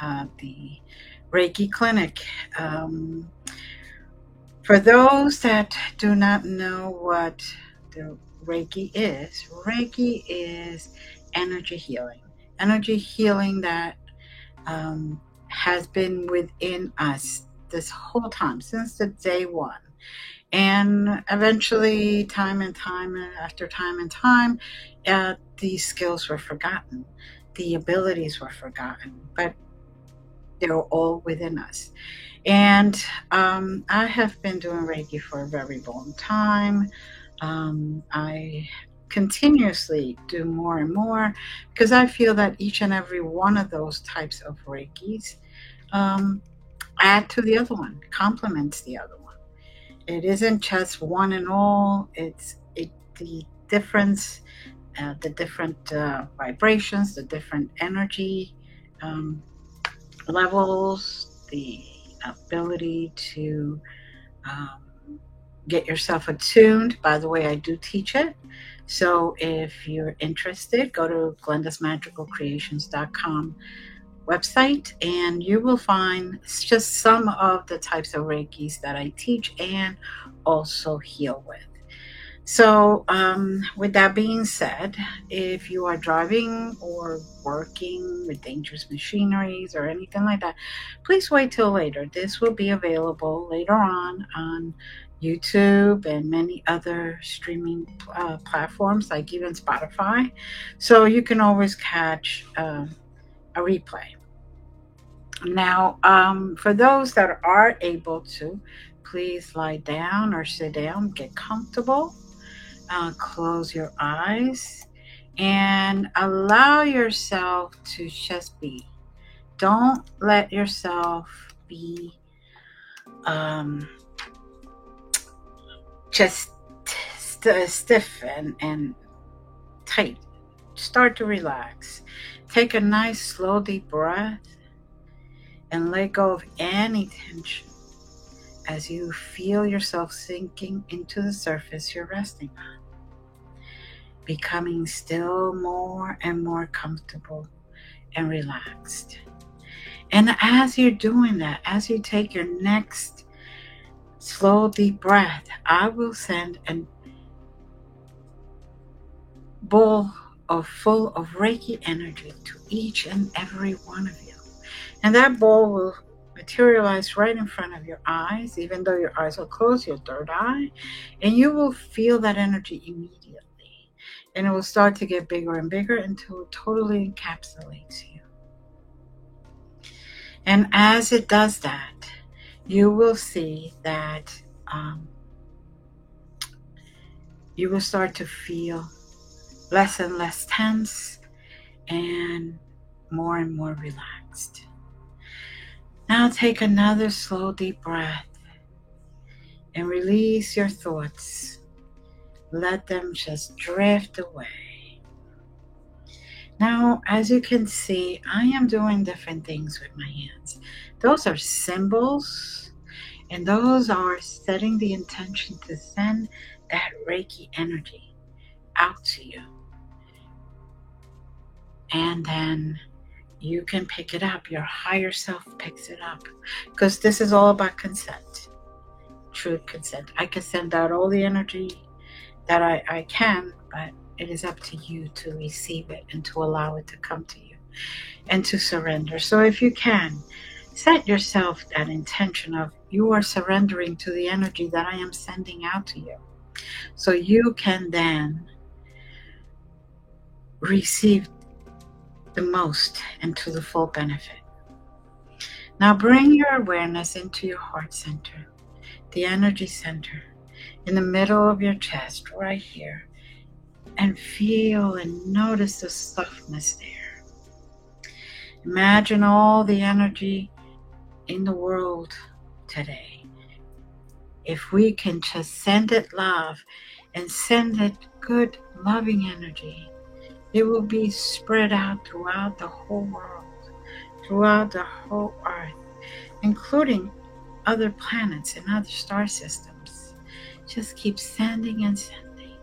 uh, the Reiki Clinic. Um, for those that do not know what the Reiki is, Reiki is energy healing. Energy healing that um, has been within us this whole time, since the day one. And eventually, time and time after time and time, uh, these skills were forgotten. The abilities were forgotten. But they're all within us. And um, I have been doing Reiki for a very long time. Um, I continuously do more and more because I feel that each and every one of those types of Reikis um, add to the other one, complements the other one. It isn't just one and all, it's it, the difference, uh, the different uh, vibrations, the different energy um, levels, the ability to um, get yourself attuned. By the way, I do teach it. So if you're interested, go to glendasmagicalcreations.com website and you will find just some of the types of Reikis that I teach and also heal with. So, um, with that being said, if you are driving or working with dangerous machineries or anything like that, please wait till later. This will be available later on on YouTube and many other streaming uh, platforms, like even Spotify. So you can always catch uh, a replay. Now, um, for those that are able to, please lie down or sit down, get comfortable uh, close your eyes and allow yourself to just be. Don't let yourself be um, just st- stiff and, and tight. Start to relax. Take a nice, slow, deep breath and let go of any tension as you feel yourself sinking into the surface you're resting on becoming still more and more comfortable and relaxed. And as you're doing that, as you take your next slow, deep breath, I will send a bowl of full of Reiki energy to each and every one of you. And that bowl will materialize right in front of your eyes, even though your eyes are closed, your third eye, and you will feel that energy immediately and it will start to get bigger and bigger until it totally encapsulates you. And as it does that, you will see that um, you will start to feel less and less tense and more and more relaxed. Now take another slow, deep breath and release your thoughts let them just drift away. Now, as you can see, I am doing different things with my hands. Those are symbols, and those are setting the intention to send that Reiki energy out to you. And then you can pick it up. Your higher self picks it up. Because this is all about consent. True consent. I can send out all the energy that I, I can, but it is up to you to receive it and to allow it to come to you and to surrender. So if you can, set yourself that intention of you are surrendering to the energy that I am sending out to you. So you can then receive the most and to the full benefit. Now bring your awareness into your heart center, the energy center in the middle of your chest, right here, and feel and notice the softness there. Imagine all the energy in the world today. If we can just send it love and send it good, loving energy, it will be spread out throughout the whole world, throughout the whole earth, including other planets and other star systems. Just keep sending and sending.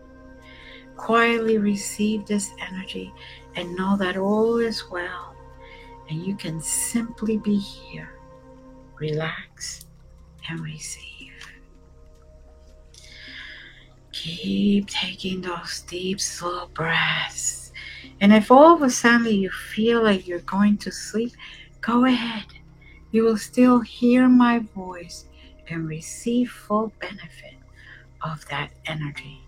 Quietly receive this energy and know that all is well and you can simply be here, relax, and receive. Keep taking those deep, slow breaths. And if all of a sudden you feel like you're going to sleep, go ahead. You will still hear my voice and receive full benefit of that energy,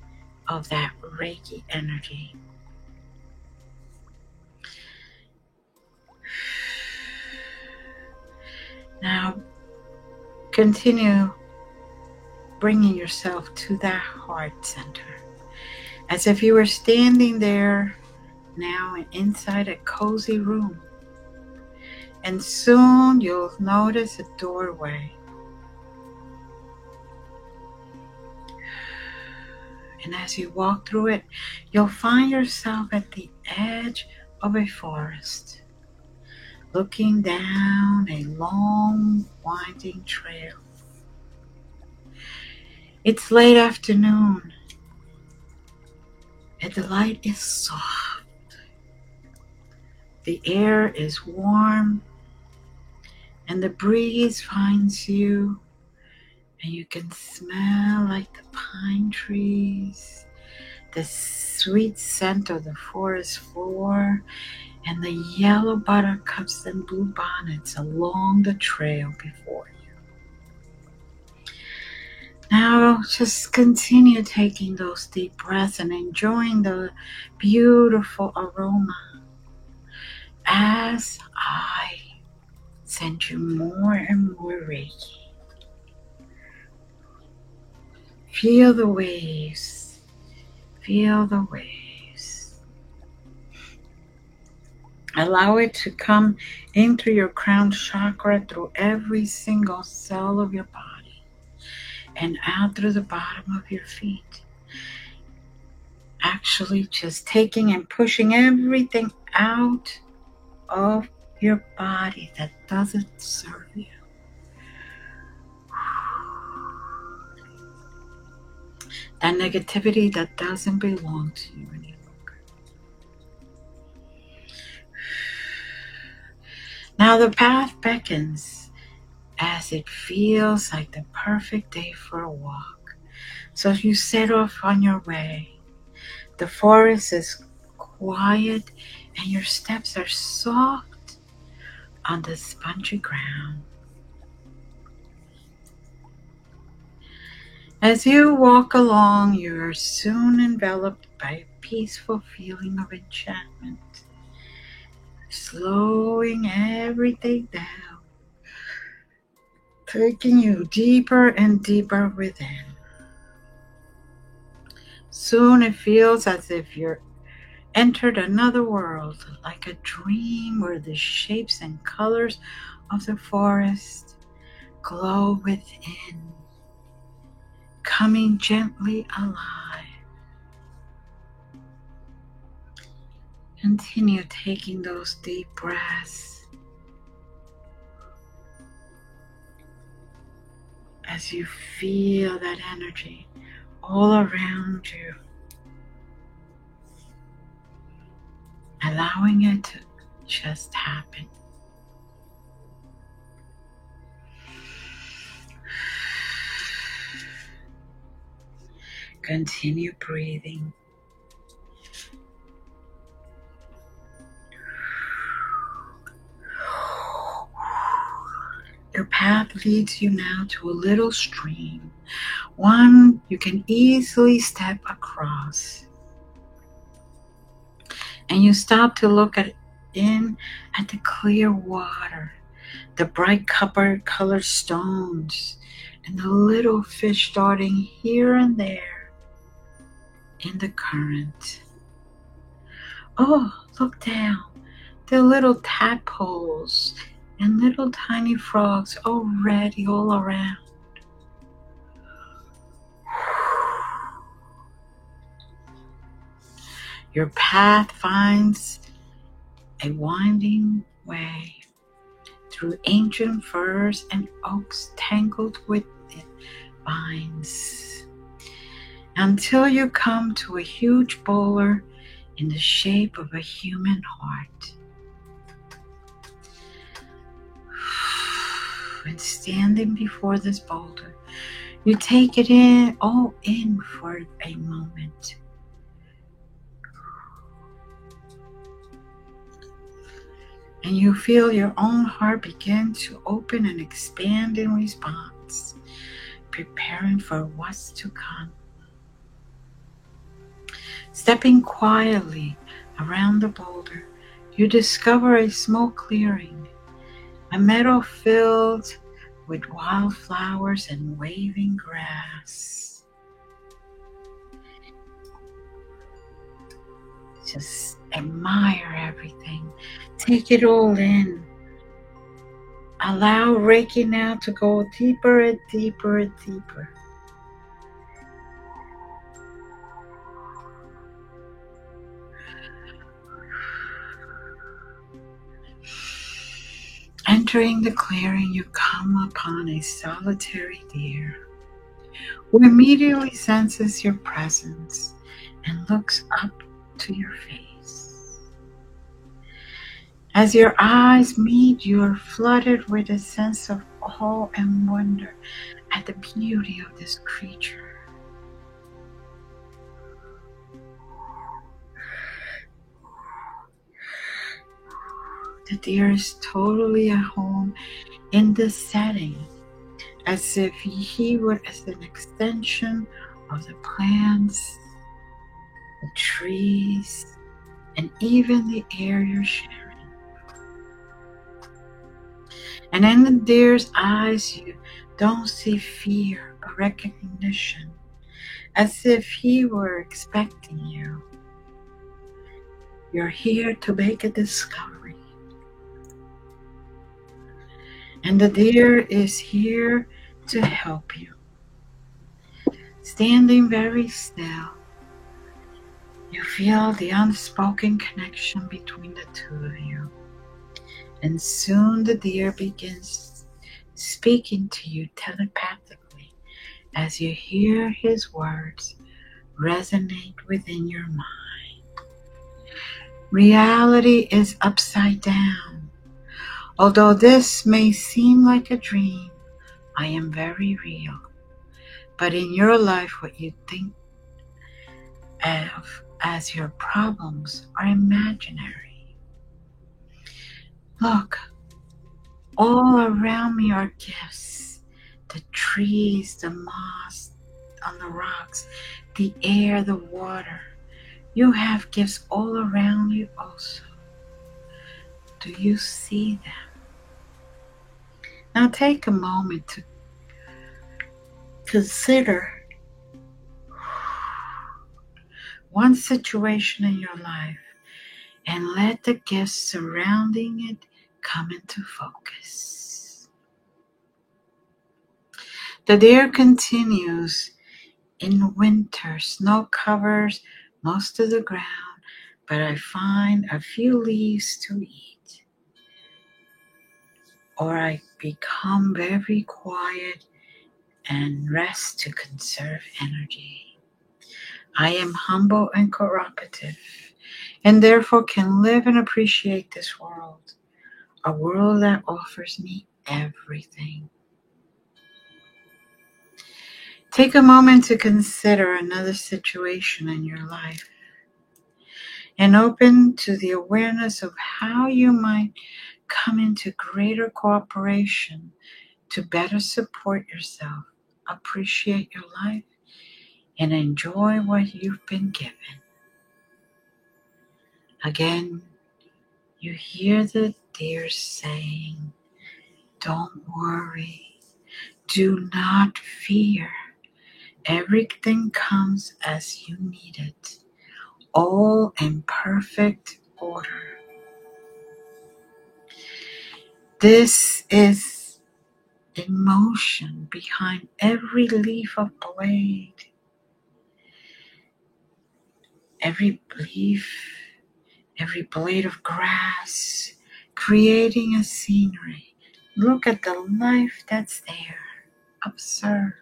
of that Reiki energy. Now, continue bringing yourself to that heart center as if you were standing there now inside a cozy room. And soon you'll notice a doorway. And as you walk through it, you'll find yourself at the edge of a forest looking down a long, winding trail. It's late afternoon, and the light is soft. The air is warm, and the breeze finds you, and you can smell like the pine trees, the sweet scent of the forest floor, and the yellow buttercups and blue bonnets along the trail before you. Now, just continue taking those deep breaths and enjoying the beautiful aroma as I send you more and more Reiki. Feel the waves. Feel the waves. Allow it to come in through your crown chakra, through every single cell of your body, and out through the bottom of your feet. Actually, just taking and pushing everything out of your body that doesn't serve you. That negativity that doesn't belong to you anymore. Now the path beckons as it feels like the perfect day for a walk. So you set off on your way. The forest is quiet and your steps are soft on the spongy ground. As you walk along, you are soon enveloped by a peaceful feeling of enchantment slowing everything down, taking you deeper and deeper within. Soon it feels as if you're entered another world, like a dream where the shapes and colors of the forest glow within, coming gently alive. Continue taking those deep breaths as you feel that energy all around you, allowing it to just happen. Continue breathing. Your path leads you now to a little stream, one you can easily step across. And you stop to look at in at the clear water, the bright copper colored stones, and the little fish darting here and there in the current. Oh, look down. The little tadpoles and little tiny frogs already all around. Your path finds a winding way through ancient firs and oaks tangled with vines until you come to a huge boulder in the shape of a human heart. And standing before this boulder, you take it in all in for a moment. And you feel your own heart begin to open and expand in response, preparing for what's to come. Stepping quietly around the boulder, you discover a small clearing, a meadow filled with wildflowers and waving grass. Just admire everything, take it all in. Allow Reiki now to go deeper and deeper and deeper. Entering the clearing, you come upon a solitary deer who immediately senses your presence and looks up to your face. As your eyes meet, you are flooded with a sense of awe and wonder at the beauty of this creature. The deer is totally at home in this setting, as if he were as an extension of the plants, the trees, and even the air you're sharing. And in the deer's eyes, you don't see fear or recognition, as if he were expecting you. You're here to make a discovery and the deer is here to help you. Standing very still, you feel the unspoken connection between the two of you. And soon the deer begins speaking to you telepathically as you hear his words resonate within your mind. Reality is upside down Although this may seem like a dream, I am very real. But in your life, what you think of as your problems are imaginary. Look, all around me are gifts the trees, the moss on the rocks, the air, the water. You have gifts all around you also. Do you see them? Now take a moment to consider one situation in your life and let the gifts surrounding it come into focus. The deer continues. In winter, snow covers most of the ground, but I find a few leaves to eat. Or I become very quiet and rest to conserve energy. I am humble and cooperative, and therefore can live and appreciate this world, a world that offers me everything. Take a moment to consider another situation in your life and open to the awareness of how you might come into greater cooperation to better support yourself, appreciate your life, and enjoy what you've been given. Again, you hear the deer saying, Don't worry, do not fear. Everything comes as you need it, all in perfect order. This is emotion behind every leaf of blade, every leaf, every blade of grass, creating a scenery. Look at the life that's there. Observe.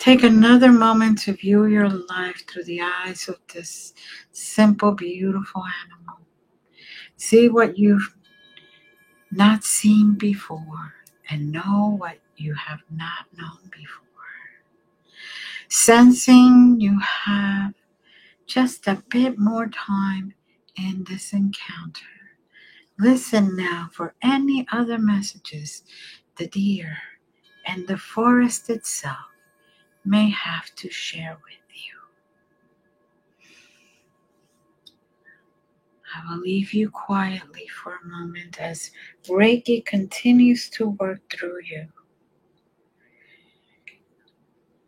Take another moment to view your life through the eyes of this simple, beautiful animal. See what you've not seen before and know what you have not known before. Sensing you have just a bit more time in this encounter. Listen now for any other messages the deer and the forest itself may have to share with you. I will leave you quietly for a moment as Reiki continues to work through you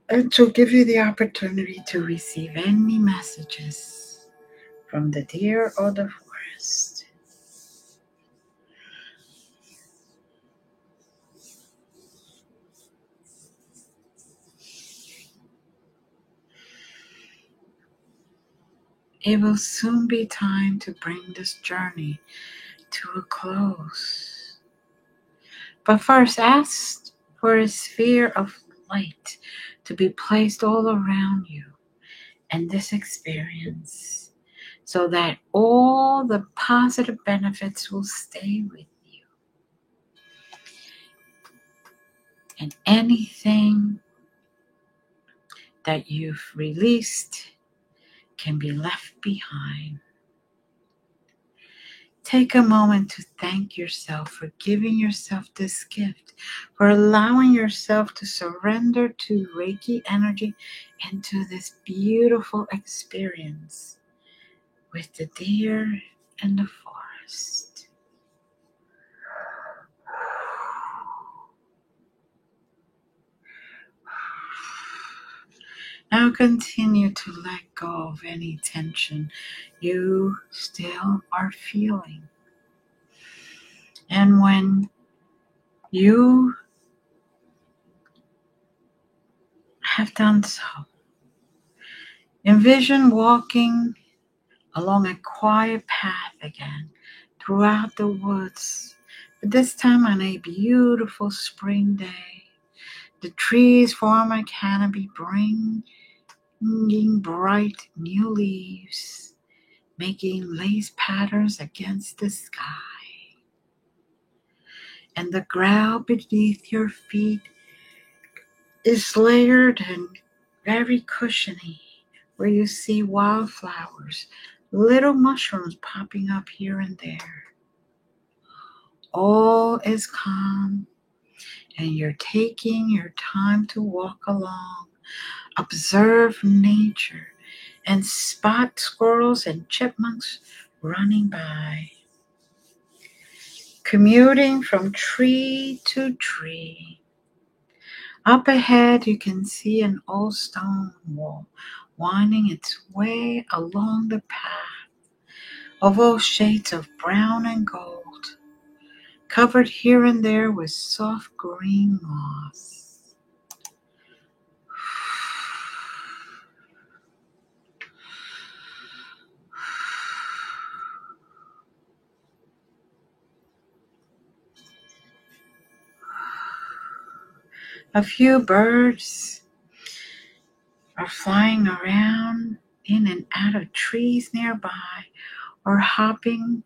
and to give you the opportunity to receive any messages from the deer or the forest. It will soon be time to bring this journey to a close. But first, ask for a sphere of light to be placed all around you and this experience so that all the positive benefits will stay with you. And anything that you've released can be left behind. Take a moment to thank yourself for giving yourself this gift, for allowing yourself to surrender to Reiki energy into this beautiful experience with the deer and the forest. Now continue to let go of any tension you still are feeling. And when you have done so, envision walking along a quiet path again throughout the woods, but this time on a beautiful spring day. The trees form a canopy, bring bringing bright new leaves, making lace patterns against the sky. And the ground beneath your feet is layered and very cushiony, where you see wildflowers, little mushrooms popping up here and there. All is calm, and you're taking your time to walk along observe nature, and spot squirrels and chipmunks running by. Commuting from tree to tree. Up ahead, you can see an old stone wall winding its way along the path of all shades of brown and gold, covered here and there with soft green moss. A few birds are flying around in and out of trees nearby or hopping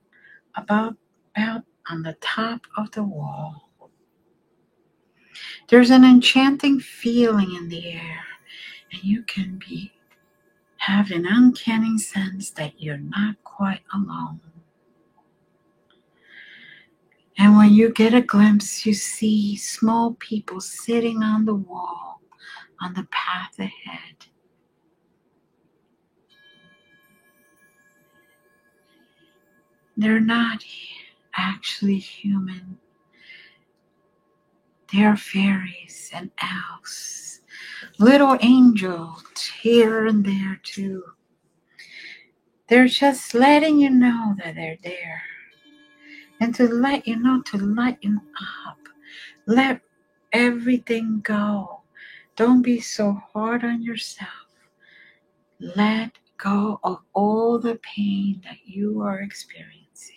about, about on the top of the wall. There's an enchanting feeling in the air, and you can be have an uncanny sense that you're not quite alone. And when you get a glimpse, you see small people sitting on the wall on the path ahead. They're not actually human. They are fairies and elves, little angels here and there too. They're just letting you know that they're there and to let you know to lighten up. Let everything go. Don't be so hard on yourself. Let go of all the pain that you are experiencing.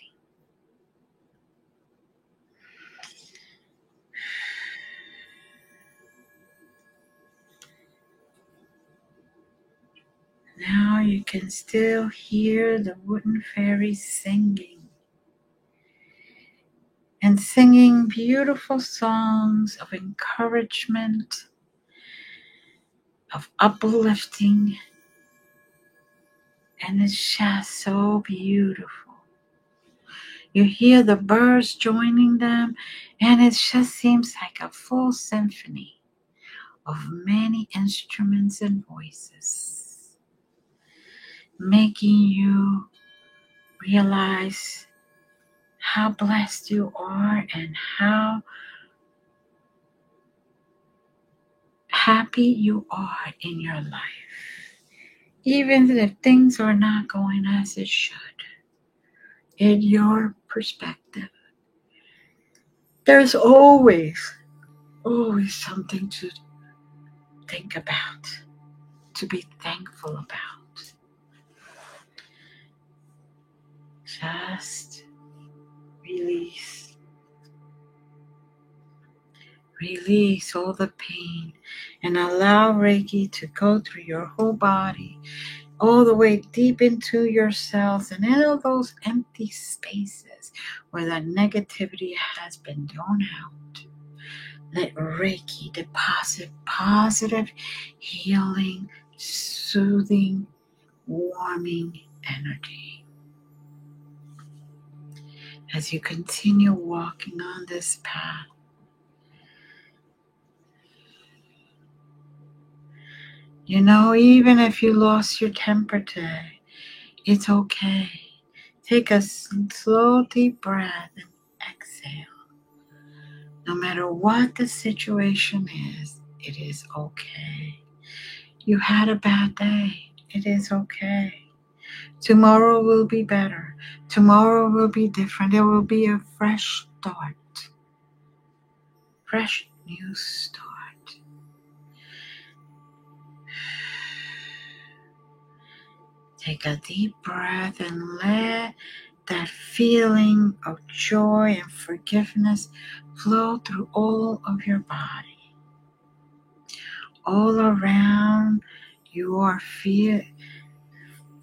Now you can still hear the wooden fairies singing and singing beautiful songs of encouragement, of uplifting, and it's just so beautiful. You hear the birds joining them, and it just seems like a full symphony of many instruments and voices, making you realize how blessed you are and how happy you are in your life. Even if things are not going as it should, in your perspective, there's always, always something to think about, to be thankful about. Just release. Release all the pain and allow Reiki to go through your whole body, all the way deep into your cells and all those empty spaces where that negativity has been thrown out. Let Reiki deposit positive, healing, soothing, warming energy. As you continue walking on this path, you know, even if you lost your temper today, it's okay. Take a slow, deep breath and exhale. No matter what the situation is, it is okay. You had a bad day, it is okay. Tomorrow will be better. Tomorrow will be different. There will be a fresh start. Fresh new start. Take a deep breath and let that feeling of joy and forgiveness flow through all of your body. All around, you are feel,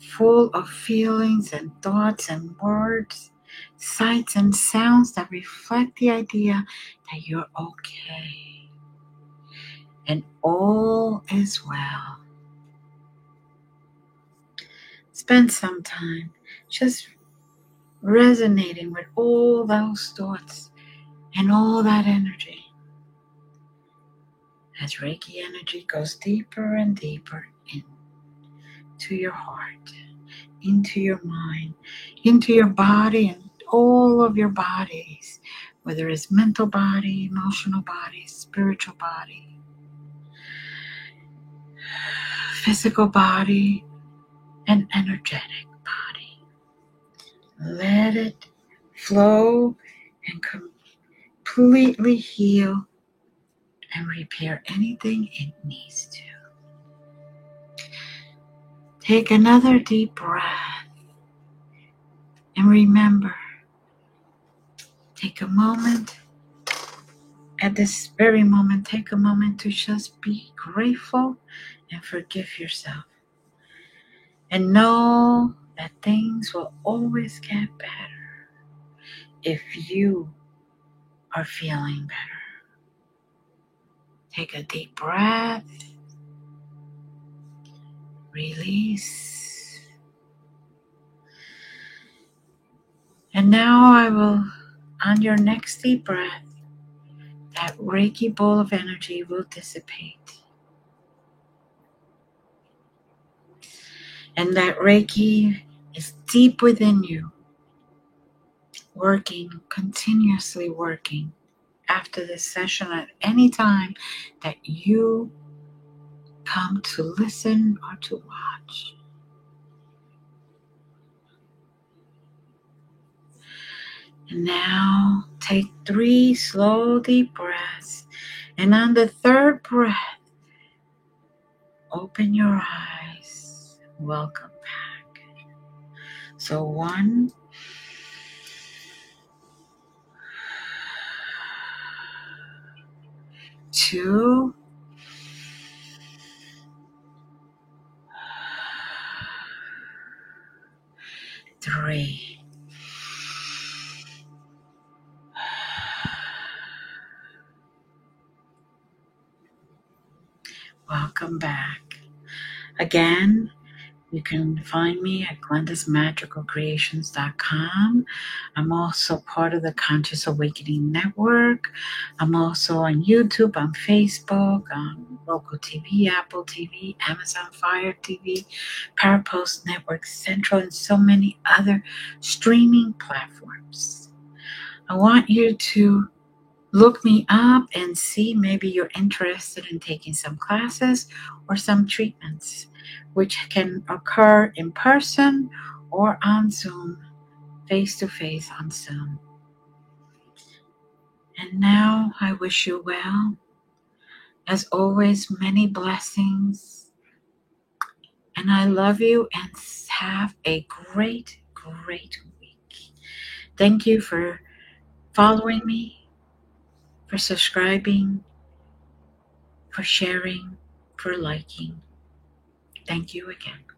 full of feelings and thoughts and words, sights and sounds that reflect the idea that you're okay and all is well. Spend some time just resonating with all those thoughts and all that energy. As Reiki energy goes deeper and deeper into your heart, into your mind, into your body, and all of your bodies, whether it's mental body, emotional body, spiritual body, physical body, and energetic body. let it flow and completely heal and repair anything it needs to. Take another deep breath and remember, take a moment. At this very moment, take a moment to just be grateful and forgive yourself. And know that things will always get better if you are feeling better. Take a deep breath, release. And now I will, on your next deep breath, that Reiki ball of energy will dissipate. And that Reiki is deep within you, working, continuously working after this session at any time that you come to listen or to watch. And now take three slow, deep breaths. And on the third breath, open your eyes. Welcome. Back. So one, two, three. Welcome back. Again, you can find me at glendasmagicalcreations.com. I'm also part of the Conscious Awakening Network. I'm also on YouTube, on Facebook, on local TV, Apple TV, Amazon Fire TV, Parapost Network Central, and so many other streaming platforms. I want you to look me up and see maybe you're interested in taking some classes or some treatments which can occur in person or on Zoom, face to face on Zoom. And now I wish you well. As always, many blessings. And I love you and have a great, great week. Thank you for following me, for subscribing, for sharing, for liking. Thank you again.